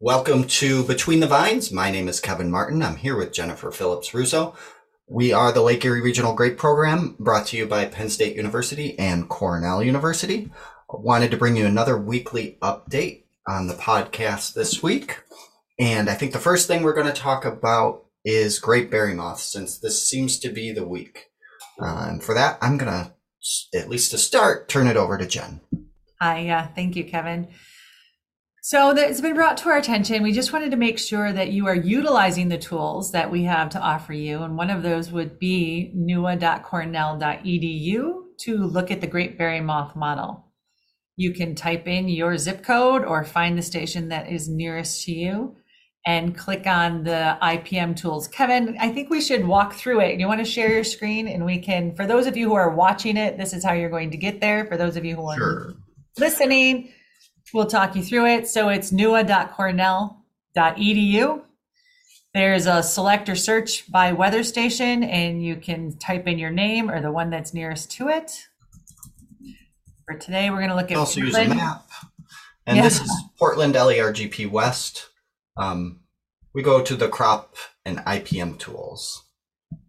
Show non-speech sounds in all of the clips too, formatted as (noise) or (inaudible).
Welcome to Between the Vines. My name is Kevin Martin. I'm here with Jennifer Phillips Russo. We are the Lake Erie Regional Grape Program brought to you by Penn State University and Cornell University. I wanted to bring you another weekly update on the podcast this week. And I think the first thing we're going to talk about is grape berry moth, since this seems to be the week. Uh, and for that, I'm going to, at least to start, turn it over to Jen. Hi, yeah, thank you, Kevin. So it's been brought to our attention. We just wanted to make sure that you are utilizing the tools that we have to offer you. And one of those would be newa.cornell.edu to look at the Grape Berry Moth model. You can type in your zip code or find the station that is nearest to you and click on the IPM tools. Kevin, I think we should walk through it. You want to share your screen and we can, for those of you who are watching it, this is how you're going to get there. For those of you who are sure. listening, We'll talk you through it. So it's newa.cornell.edu. There's a select or search by weather station, and you can type in your name or the one that's nearest to it. For today, we're going to look at also Portland. use a map. And yeah. this is Portland LERGP West. Um, we go to the crop and IPM tools,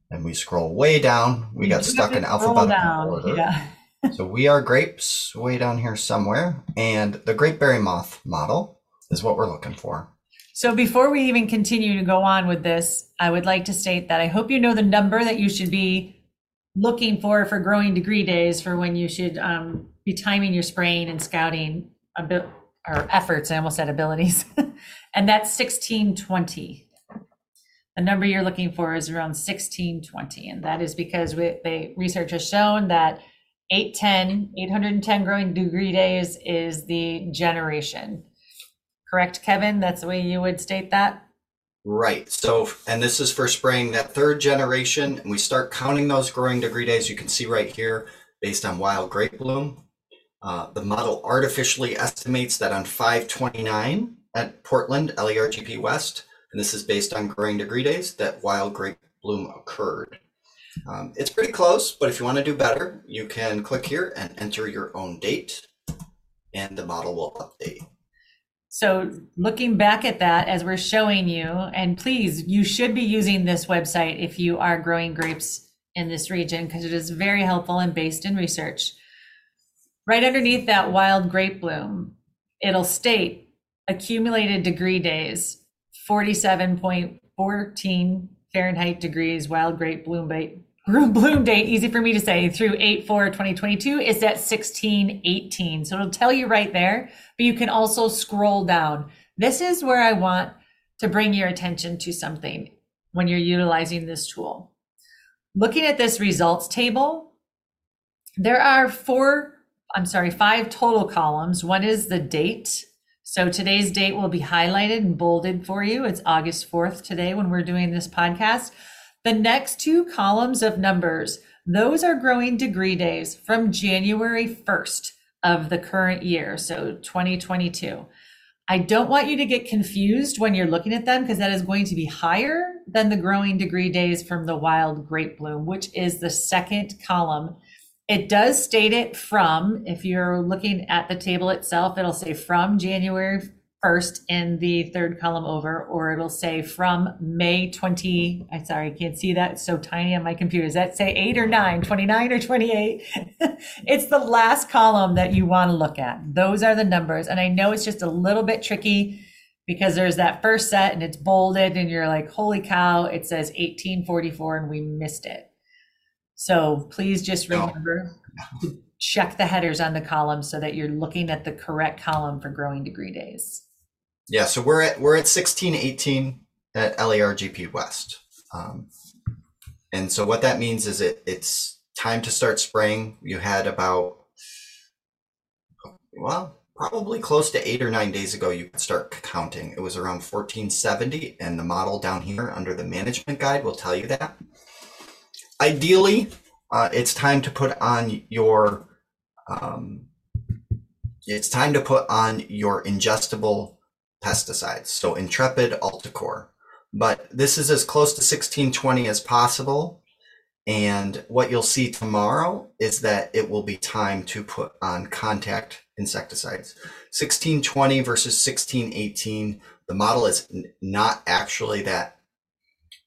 and we scroll way down. We you got stuck in alphabetical order. Yeah so we are grapes way down here somewhere, and the grape berry moth model is what we're looking for. So before we even continue to go on with this, I would like to state that I hope you know the number that you should be looking for for growing degree days for when you should um, be timing your spraying and scouting a bit or efforts. I almost said abilities, (laughs) and that's 1620. The number you're looking for is around 1620, and that is because we, they research has shown that 810, 810 growing degree days is the generation. Correct, Kevin? That's the way you would state that? Right. So, and this is for spraying that third generation, and we start counting those growing degree days. You can see right here, based on wild grape bloom. Uh, the model artificially estimates that on 529 at Portland, LERGP West, and this is based on growing degree days, that wild grape bloom occurred. Um, it's pretty close, but if you want to do better, you can click here and enter your own date, and the model will update. So, looking back at that as we're showing you, and please, you should be using this website if you are growing grapes in this region because it is very helpful and based in research. Right underneath that wild grape bloom, it'll state accumulated degree days 47.14 Fahrenheit degrees wild grape bloom bloom date, easy for me to say, through 8 4 2022 is at 16 18. So it'll tell you right there, but you can also scroll down. This is where I want to bring your attention to something when you're utilizing this tool. Looking at this results table, there are four, I'm sorry, five total columns. One is the date. So today's date will be highlighted and bolded for you. It's August 4th today when we're doing this podcast. The next two columns of numbers, those are growing degree days from January 1st of the current year, so 2022. I don't want you to get confused when you're looking at them because that is going to be higher than the growing degree days from the wild grape bloom, which is the second column. It does state it from, if you're looking at the table itself, it'll say from January first in the third column over, or it'll say from May 20. I'm sorry, I can't see that. It's so tiny on my computer. Does that say eight or nine, 29 or 28? (laughs) it's the last column that you want to look at. Those are the numbers. And I know it's just a little bit tricky because there's that first set and it's bolded and you're like, holy cow, it says 1844 and we missed it. So please just remember to check the headers on the column so that you're looking at the correct column for growing degree days. Yeah, so we're at we're at sixteen eighteen at LERGP West, um, and so what that means is it it's time to start spraying. You had about well probably close to eight or nine days ago you could start counting. It was around fourteen seventy, and the model down here under the management guide will tell you that. Ideally, uh, it's time to put on your um, it's time to put on your ingestible pesticides. So Intrepid Altacor. But this is as close to 1620 as possible. And what you'll see tomorrow is that it will be time to put on contact insecticides. 1620 versus 1618, the model is not actually that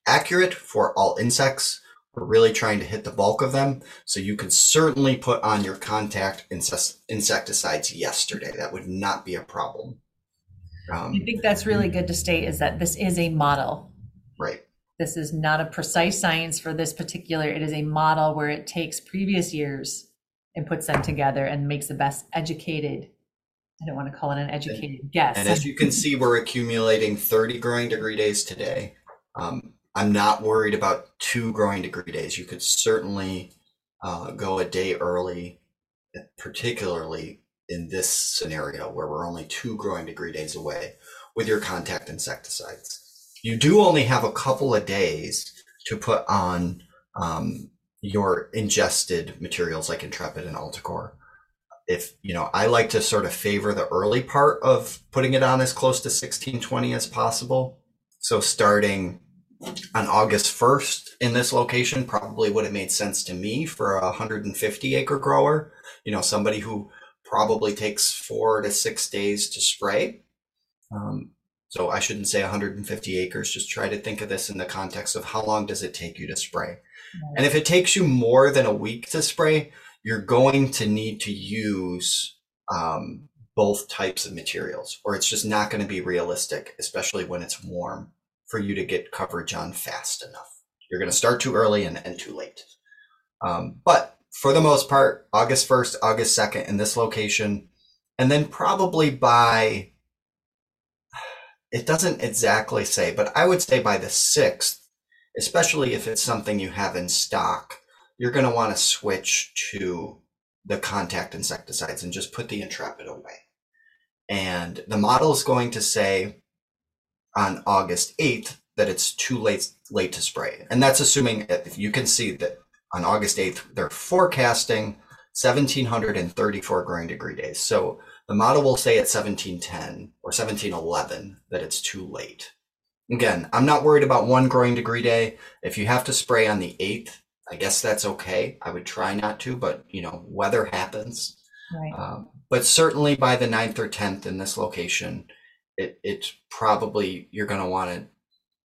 accurate for all insects. We're really trying to hit the bulk of them. So you can certainly put on your contact insect- insecticides yesterday. That would not be a problem. Um, I think that's really good to state is that this is a model. right. This is not a precise science for this particular, it is a model where it takes previous years and puts them together and makes the best educated, I don't want to call it an educated guess. And as you can see, we're accumulating 30 growing degree days today. Um, I'm not worried about two growing degree days. You could certainly uh, go a day early, particularly in this scenario where we're only two growing degree days away with your contact insecticides. You do only have a couple of days to put on um, your ingested materials like Intrepid and Altacor if you know i like to sort of favor the early part of putting it on as close to 1620 as possible. So starting on august 1st in this location probably would have made sense to me for a 150 acre grower. You know somebody who probably takes four to six days to spray um, so i shouldn't say 150 acres just try to think of this in the context of how long does it take you to spray and if it takes you more than a week to spray you're going to need to use um, both types of materials, or it's just not going to be realistic, especially when it's warm, for you to get coverage on fast enough. You're going to start too early and end too late. Um, but for the most part, August 1st, August 2nd in this location, and then probably by, it doesn't exactly say, but I would say by the 6th, especially if it's something you have in stock you're going to want to switch to the contact insecticides and just put the Intrepid away. And the model is going to say on August 8th that it's too late late to spray. And that's assuming if you can see that on August 8th they're forecasting 1734 growing degree days. So the model will say at 1710 or 1711 that it's too late. Again, I'm not worried about one growing degree day. If you have to spray on the 8th, I guess that's okay. I would try not to, but you know, weather happens. Right. Um, but certainly by the 9th or 10th in this location, it, it's probably you're going to want to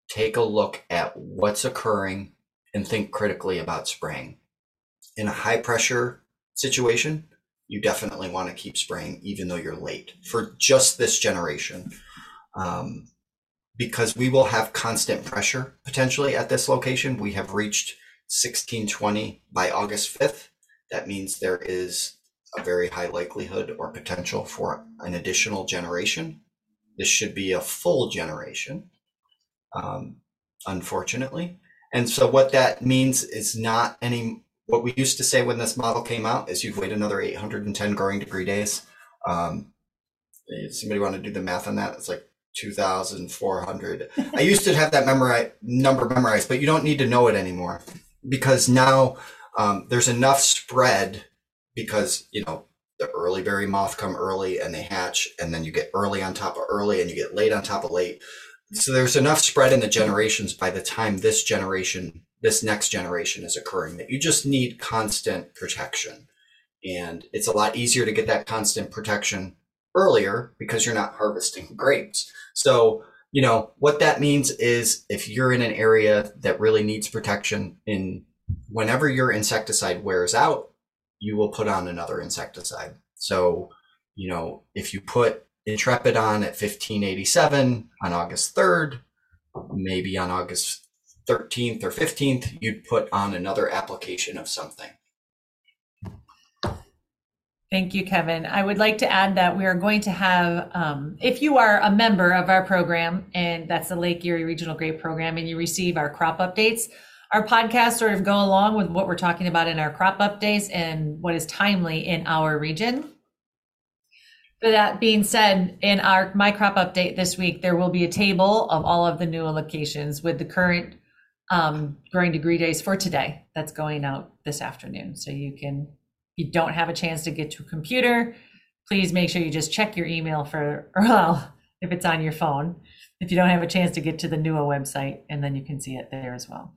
take a look at what's occurring and think critically about spraying. In a high pressure situation, you definitely want to keep spraying even though you're late for just this generation. Um, because we will have constant pressure potentially at this location. We have reached 1620 by August 5th. That means there is a very high likelihood or potential for an additional generation. This should be a full generation, um, unfortunately. And so, what that means is not any, what we used to say when this model came out is you'd wait another 810 growing degree days. Um, somebody want to do the math on that? It's like 2,400. I used to have that memori- number memorized, but you don't need to know it anymore because now um, there's enough spread because you know the early berry moth come early and they hatch and then you get early on top of early and you get late on top of late so there's enough spread in the generations by the time this generation this next generation is occurring that you just need constant protection. And it's a lot easier to get that constant protection earlier because you're not harvesting (laughs) grapes. So you know what that means is if you're in an area that really needs protection in whenever your insecticide wears out you will put on another insecticide. So you know if you put intrepid on at 1587 on august 3rd maybe on august 13th or 15th you'd put on another application of something Thank you, Kevin. I would like to add that we are going to have, um, if you are a member of our program, and that's the Lake Erie Regional Grape Program, and you receive our crop updates, our podcasts sort of go along with what we're talking about in our crop updates and what is timely in our region. But that being said, in our my crop update this week, there will be a table of all of the NEWA locations with the current um, growing degree days for today. That's going out this afternoon, so you can you don't have a chance to get to a computer, please make sure you just check your email for, or (laughs) well, if it's on your phone, if you don't have a chance to get to the NEWA website, and then you can see it there as well.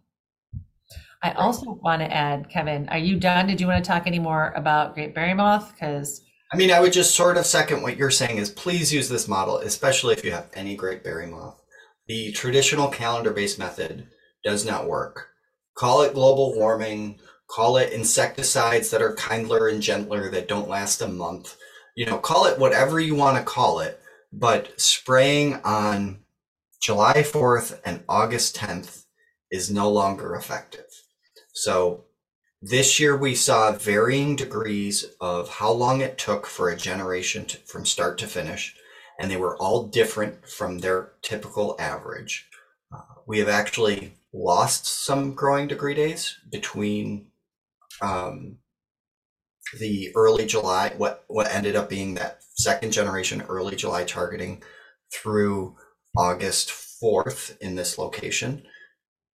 I also want to add, Kevin, are you done? Did you want to talk any more about Grape Berry Moth? Because I mean, I would just sort of second what you're saying is please use this model, especially if you have any grape berry moth. The traditional calendar based method does not work. Call it global warming, call it insecticides that are kindler and gentler that don't last a month. You know, call it whatever you want to call it, but spraying on July 4th and August 10th is no longer effective. So this year we saw varying degrees of how long it took for a generation to, from start to finish, and they were all different from their typical average. Uh, we have actually lost some growing degree days between um, the early July, what what ended up being that second generation early July targeting through August 4th in this location.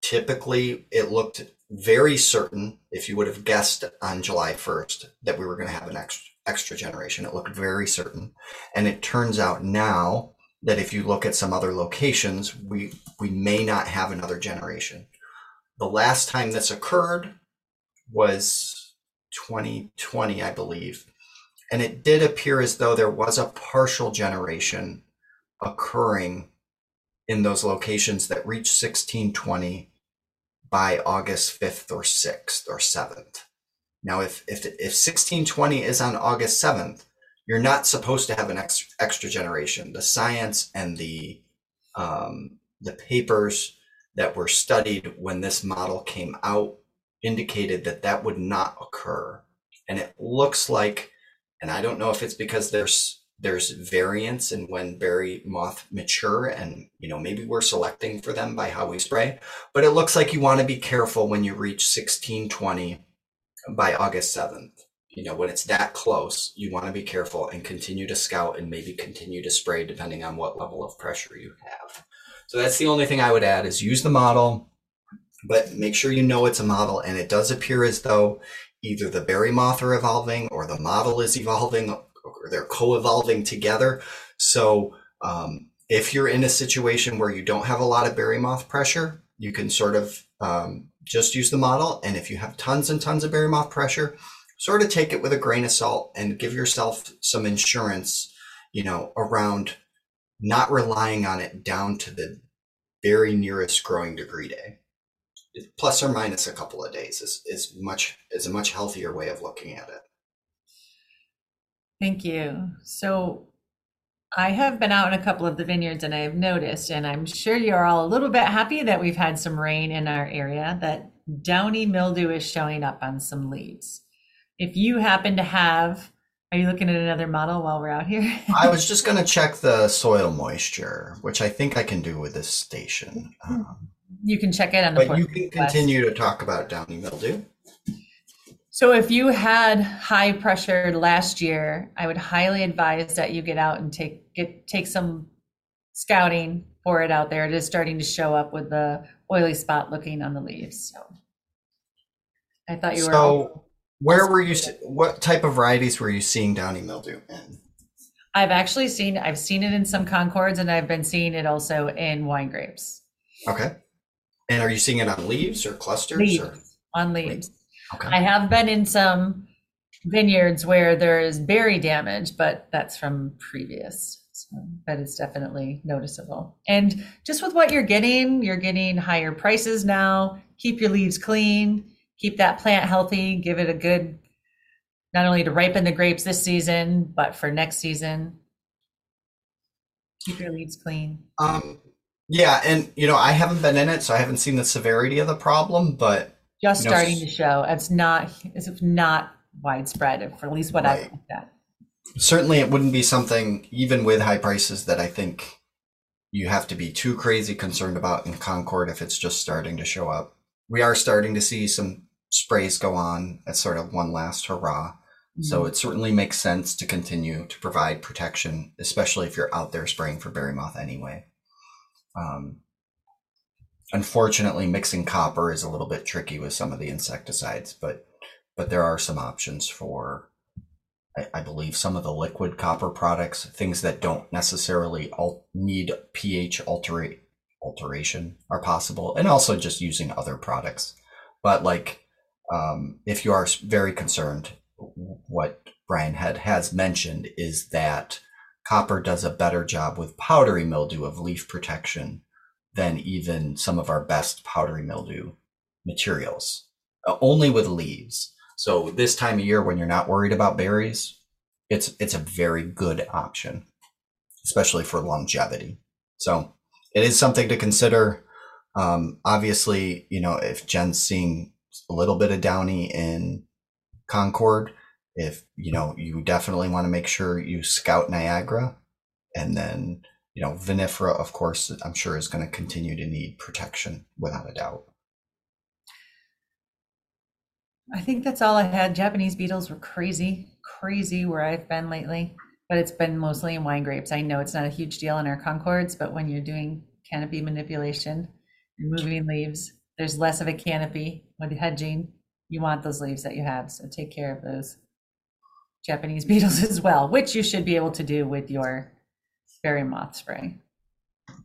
Typically, it looked very certain if you would have guessed on July 1st that we were going to have an extra, extra generation. It looked very certain. And it turns out now that if you look at some other locations, we, we may not have another generation. The last time this occurred was 2020, I believe. And it did appear as though there was a partial generation occurring in those locations that reached 1620 by August 5th or 6th or 7th. Now, if, if, if 1620 is on August 7th, you're not supposed to have an extra, extra generation. The science and the, um, the papers that were studied when this model came out indicated that that would not occur. And it looks like, and I don't know if it's because there's there's variance in when berry moth mature and you know maybe we're selecting for them by how we spray but it looks like you want to be careful when you reach 1620 by august 7th you know when it's that close you want to be careful and continue to scout and maybe continue to spray depending on what level of pressure you have. So that's the only thing i would add is use the model but make sure you know it's a model and it does appear as though either the berry moth are evolving or the model is evolving or they're co-evolving together. So um, if you're in a situation where you don't have a lot of berry moth pressure, you can sort of um, just use the model. And if you have tons and tons of berry moth pressure, sort of take it with a grain of salt and give yourself some insurance, you know, around not relying on it down to the very nearest growing degree day. Plus or minus a couple of days is, is much is a much healthier way of looking at it. Thank you. So I have been out in a couple of the vineyards and I have noticed, and I'm sure you're all a little bit happy that we've had some rain in our area, that downy mildew is showing up on some leaves. If you happen to have, are you looking at another model while we're out here? I was (laughs) just going to check the soil moisture, which I think I can do with this station. Um, you can check it on the. But you can continue to talk about downy mildew. So if you had high pressure last year, I would highly advise that you get out and take get take some scouting for it out there. It is starting to show up with the oily spot looking on the leaves. So I thought you were. So where were you? What type of varieties were you seeing downy mildew in? I've actually seen I've seen it in some Concords, and I've been seeing it also in wine grapes. Okay. And are you seeing it on leaves or clusters? Leaves, or? on leaves. Okay. I have been in some vineyards where there is berry damage, but that's from previous. So, but it's definitely noticeable. And just with what you're getting, you're getting higher prices now. Keep your leaves clean, keep that plant healthy, give it a good, not only to ripen the grapes this season, but for next season. Keep your leaves clean. Um, yeah, and you know, I haven't been in it, so I haven't seen the severity of the problem, but just starting to show. It's not it's not widespread, for at least what right. I've looked at. Certainly, it wouldn't be something even with high prices that I think you have to be too crazy concerned about in Concord if it's just starting to show up. We are starting to see some sprays go on as sort of one last hurrah. Mm-hmm. So it certainly makes sense to continue to provide protection, especially if you're out there spraying for berry moth anyway. Um, Unfortunately, mixing copper is a little bit tricky with some of the insecticides, but but there are some options for, I, I believe, some of the liquid copper products, things that don't necessarily al- need pH altera- alteration are possible, and also just using other products. But like, um, if you are very concerned, what Brian had has mentioned is that copper does a better job with powdery mildew of leaf protection than even some of our best powdery mildew materials, uh, only with leaves. So this time of year when you're not worried about berries, it's it's a very good option, especially for longevity. So it is something to consider. Um, obviously, you know, if Jen's seeing a little bit of downy in Concord, if you know, you definitely want to make sure you scout Niagara, and then you know, vinifera, of course, I'm sure is going to continue to need protection without a doubt. I think that's all I had. Japanese beetles were crazy, crazy where I've been lately, but it's been mostly in wine grapes. I know it's not a huge deal in our Concords, but when you're doing canopy manipulation, removing leaves, there's less of a canopy with hedging. You want those leaves that you have, so take care of those Japanese (laughs) beetles as well, which you should be able to do with your berry moth spray.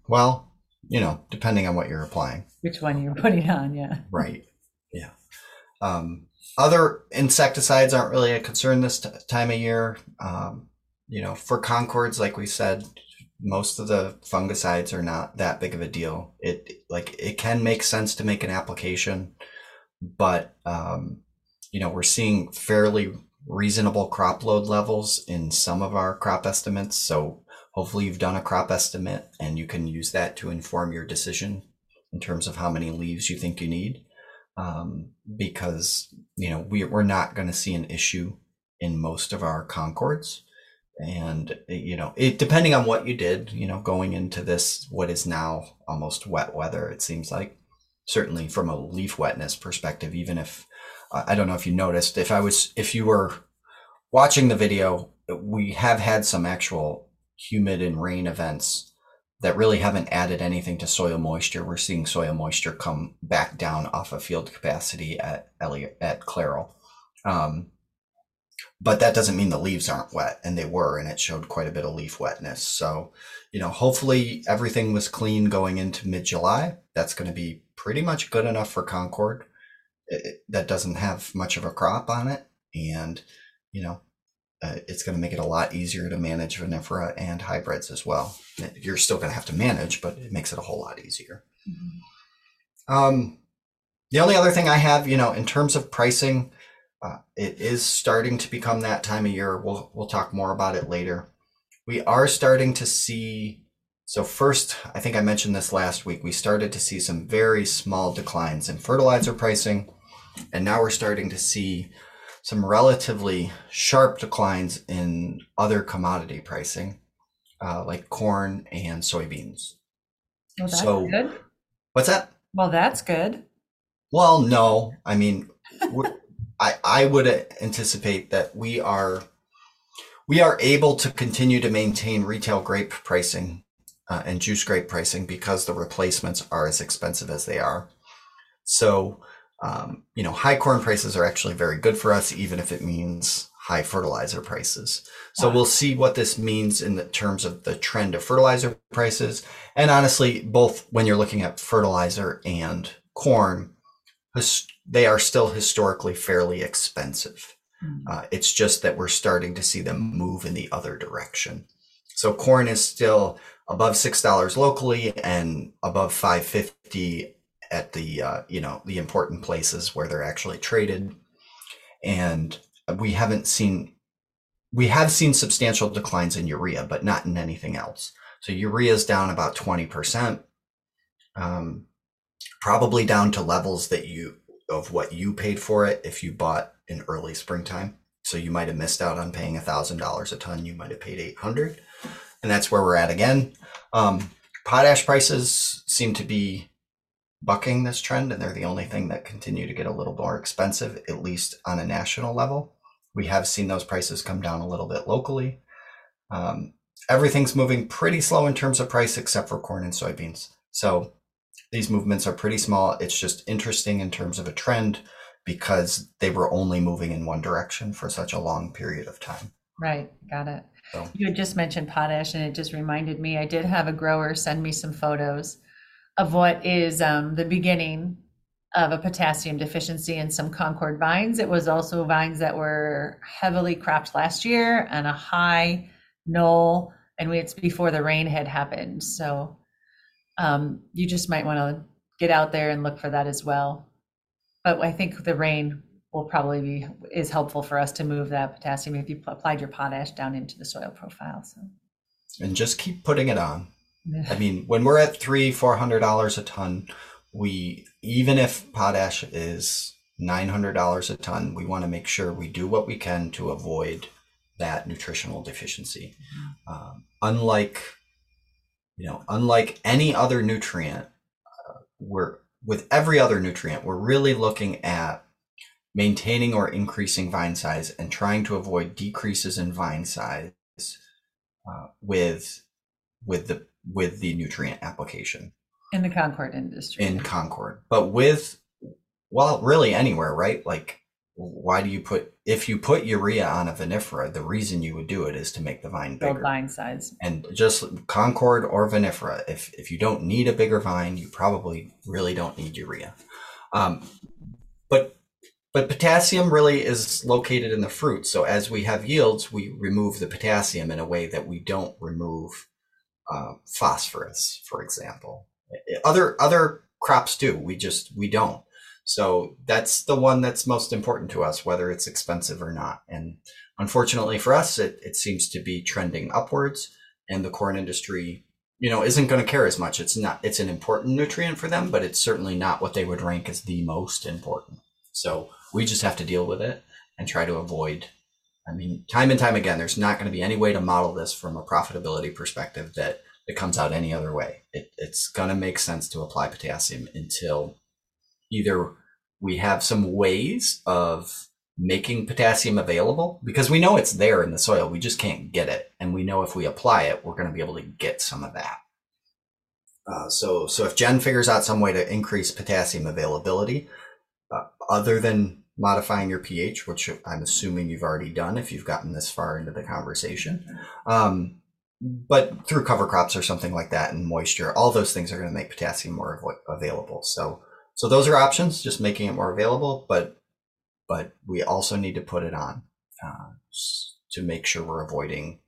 Well, you know, depending on what you're applying. Which one you're putting on, yeah. Right. Yeah. Um, other insecticides aren't really a concern this t- time of year. Um, you know, for concords, like we said, most of the fungicides are not that big of a deal. It like it can make sense to make an application, but um, you know, we're seeing fairly reasonable crop load levels in some of our crop estimates. So hopefully you've done a crop estimate and you can use that to inform your decision in terms of how many leaves you think you need. Um, because you know we, we're not going to see an issue in most of our concords. And you know it depending on what you did you know going into this what is now almost wet weather it seems like certainly from a leaf wetness perspective even if i don't know if you noticed if i was if you were watching the video we have had some actual humid and rain events that really haven't added anything to soil moisture. We're seeing soil moisture come back down off of field capacity at Elliott at CLEREL. Um, but that doesn't mean the leaves aren't wet, and they were, and it showed quite a bit of leaf wetness. So, you know, hopefully everything was clean going into mid July. That's going to be pretty much good enough for Concord. It, that doesn't have much of a crop on it, and you know, uh, it's going to make it a lot easier to manage vinifera and hybrids as well. You're still going to have to manage, but it makes it a whole lot easier. Mm-hmm. Um, the only other thing I have, you know, in terms of pricing, uh, it is starting to become that time of year. We'll we'll talk more about it later. We are starting to see. So first, I think I mentioned this last week. We started to see some very small declines in fertilizer pricing, and now we're starting to see some relatively sharp declines in other commodity pricing, uh, like corn and soybeans. Well, that's so, good. What's that? Well, that's good. Well, no, I mean, (laughs) I I would anticipate that we are we are able to continue to maintain retail grape pricing uh, and juice grape pricing because the replacements are as expensive as they are. So um, you know, high corn prices are actually very good for us, even if it means high fertilizer prices. So wow. we'll see what this means in the terms of the trend of fertilizer prices. And honestly, both when you're looking at fertilizer and corn, they are still historically fairly expensive. Mm-hmm. Uh, it's just that we're starting to see them move in the other direction. So corn is still above six dollars locally and above five fifty at the uh, you know the important places where they're actually traded, and we haven't seen we have seen substantial declines in urea, but not in anything else. So urea is down about twenty percent, um, probably down to levels that you of what you paid for it if you bought in early springtime. So you might have missed out on paying thousand dollars a ton. You might have paid eight hundred, and that's where we're at again. Um, potash prices seem to be bucking this trend, and they're the only thing that continue to get a little more expensive, at least on a national level. We have seen those prices come down a little bit locally. Um, everything's moving pretty slow in terms of price except for corn and soybeans. So these movements are pretty small. It's just interesting in terms of a trend because they were only moving in one direction for such a long period of time. Right, got it. So. You had just mentioned potash, and it just reminded me I did have a grower send me some photos of what is um, the beginning of a potassium deficiency in some Concord vines. It was also vines that were heavily cropped last year and a high knoll, and we, it's before the rain had happened. So um, you just might want to get out there and look for that as well. But I think the rain will probably be is helpful for us to move that potassium if you applied your potash down into the soil profile. So and just keep putting it on. I mean, when we're at three, four hundred dollars a ton, we even if potash is nine hundred dollars a ton, we want to make sure we do what we can to avoid that nutritional deficiency. Um, unlike, you know, unlike any other nutrient, uh, we're with every other nutrient, we're really looking at maintaining or increasing vine size and trying to avoid decreases in vine size uh, with with the with the nutrient application in the Concord industry. in Concord. But with well, really anywhere, right? Like why do you put if you put urea on a vinifera, the reason you would do it is to make the vine build bigger. vine size. And just Concord or vinifera, if if you don't need a bigger vine, you probably really don't need urea. Um, but but potassium really is located in the fruit. So as we have yields, we remove the potassium in a way that we don't remove uh, phosphorus, for example. Other other crops do. We just we don't. So that's the one that's most important to us, whether it's expensive or not. And unfortunately for us, it, it seems to be trending upwards. And the corn industry, you know, isn't going to care as much. It's not. It's an important nutrient for them, but it's certainly not what they would rank as the most important. So we just have to deal with it and try to avoid. I mean, time and time again, there's not going to be any way to model this from a profitability perspective that it comes out any other way. It, it's going to make sense to apply potassium until either we have some ways of making potassium available because we know it's there in the soil. We just can't get it. And we know if we apply it, we're going to be able to get some of that. Uh, so, so if Jen figures out some way to increase potassium availability, uh, other than modifying your pH, which I'm assuming you've already done if you've gotten this far into the conversation, um, but through cover crops or something like that and moisture, all those things are going to make potassium more av- available. So, so those are options, just making it more available, but but we also need to put it on uh, to make sure we're avoiding,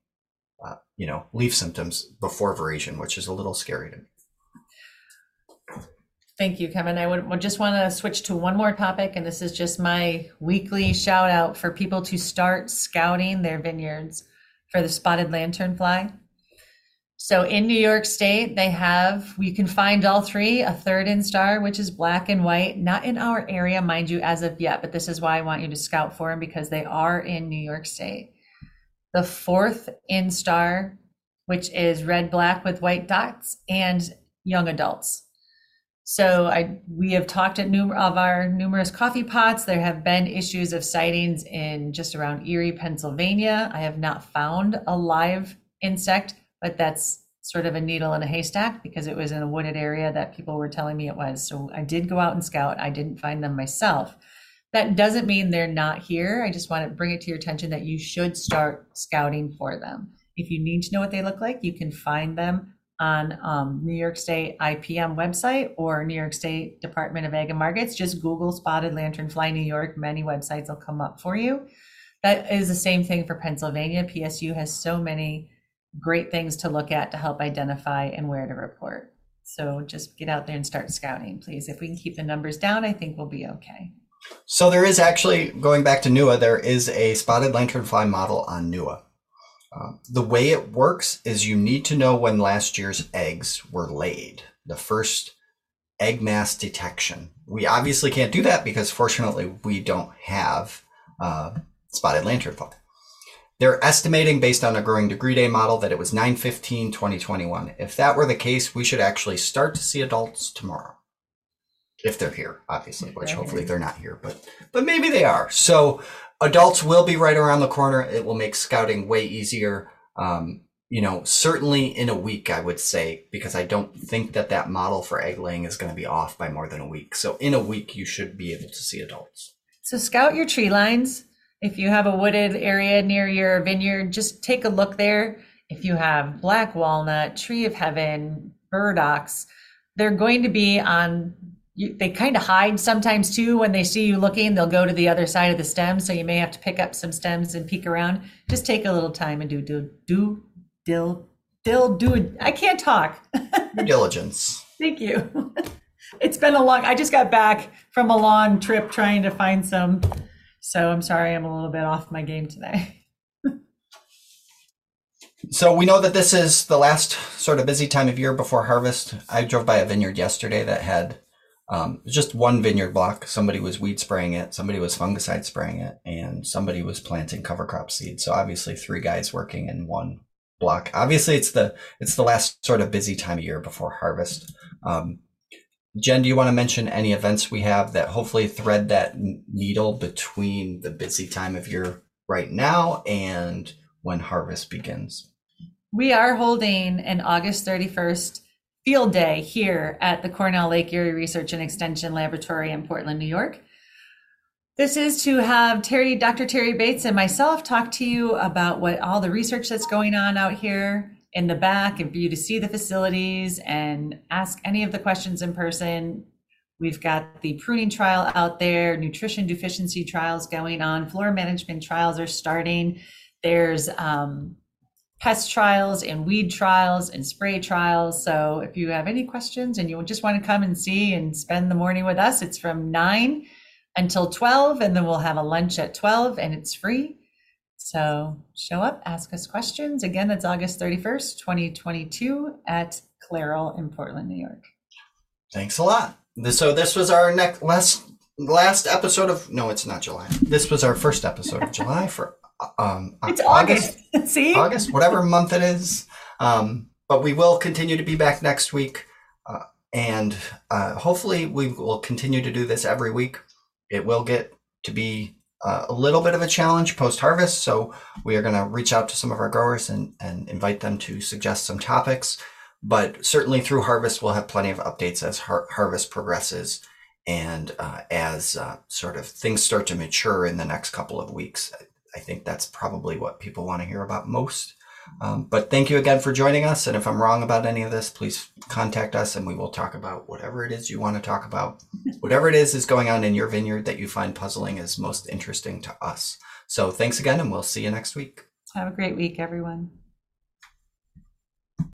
uh, you know, leaf symptoms before veraison, which is a little scary to me. Thank you, Kevin. I would, just want to switch to one more topic, and this is just my weekly shout out for people to start scouting their vineyards for the spotted lanternfly. So in New York State, they have, you can find all three, a third instar, which is black and white, not in our area, mind you, as of yet, but this is why I want you to scout for them because they are in New York State. The fourth instar, which is red, black with white dots, and young adults. So I we have talked at num- of our numerous coffee pots. There have been issues of sightings in just around Erie, Pennsylvania. I have not found a live insect, but that's sort of a needle in a haystack because it was in a wooded area that people were telling me it was. So I did go out and scout. I didn't find them myself. That doesn't mean they're not here. I just want to bring it to your attention that you should start scouting for them. If you need to know what they look like, you can find them on um, New York State IPM website or New York State Department of Ag and Markets. Just Google spotted lanternfly New York. Many websites will come up for you. That is the same thing for Pennsylvania. PSU has so many great things to look at to help identify and where to report. So just get out there and start scouting, please. If we can keep the numbers down, I think we'll be okay. So there is actually going back to NEWA, there is a spotted lanternfly model on NEWA. Um, the way it works is you need to know when last year's eggs were laid, the first egg mass detection. We obviously can't do that because fortunately we don't have uh, spotted lanternfly. They're estimating based on a growing degree day model that it was 915 2021. If that were the case, we should actually start to see adults tomorrow. If they're here, obviously, which hopefully they're not here, but but maybe they are. So adults will be right around the corner. It will make scouting way easier. Um, you know, certainly in a week, I would say, because I don't think that that model for egg laying is going to be off by more than a week. So in a week, you should be able to see adults. So scout your tree lines. If you have a wooded area near your vineyard, just take a look there. If you have black walnut, tree of heaven, burdocks, they're going to be on you, they kind of hide sometimes too when they see you looking they'll go to the other side of the stem so you may have to pick up some stems and peek around just take a little time and do do do dill dill do i can't talk (laughs) Due diligence. thank you (laughs) it's been a long i just got back from a long trip trying to find some so i'm sorry i'm a little bit off my game today (laughs) So we know that this is the last sort of busy time of year before harvest. I drove by a vineyard yesterday that had um, just one vineyard block. Somebody was weed spraying it, somebody was fungicide spraying it, and somebody was planting cover crop seed. So obviously, three guys working in one block. Obviously, it's the it's the last sort of busy time of year before harvest. Um, Jen, do you want to mention any events we have that hopefully thread that needle between the busy time of year right now and when harvest begins? We are holding an August 31st field day here at the Cornell Lake Erie Research and Extension Laboratory in Portland, New York. This is to have Terry, Dr. Terry Bates, and myself talk to you about what all the research that's going on out here in the back and for you to see the facilities and ask any of the questions in person. We've got the pruning trial out there, nutrition deficiency trials going on, floor management trials are starting. There's um, pest trials and weed trials and spray trials. So if you have any questions and you just want to come and see and spend the morning with us, it's from 9 until 12, and then we'll have a lunch at 12 and it's free. So show up, ask us questions. Again, that's August 31st, 2022 at CLEREL in Portland, New York. Thanks a lot. So this was our next last last episode of no, it's not July. This was our first episode of July for um It's August. (laughs) see? August, whatever (laughs) month it is. Um, but we will continue to be back next week, uh, and uh, hopefully we will continue to do this every week. It will get to be uh, a little bit of a challenge post harvest, so we are going to reach out to some of our growers and and invite them to suggest some topics. But certainly through harvest, we'll have plenty of updates as har- harvest progresses and uh, as uh, sort of things start to mature in the next couple of weeks. I think that's probably what people want to hear about most. Um, but thank you again for joining us. And if I'm wrong about any of this, please contact us and we will talk about whatever it is you want to talk about. (laughs) whatever it is is going on in your vineyard that you find puzzling is most interesting to us. So thanks again, and we'll see you next week. Have a great week, everyone.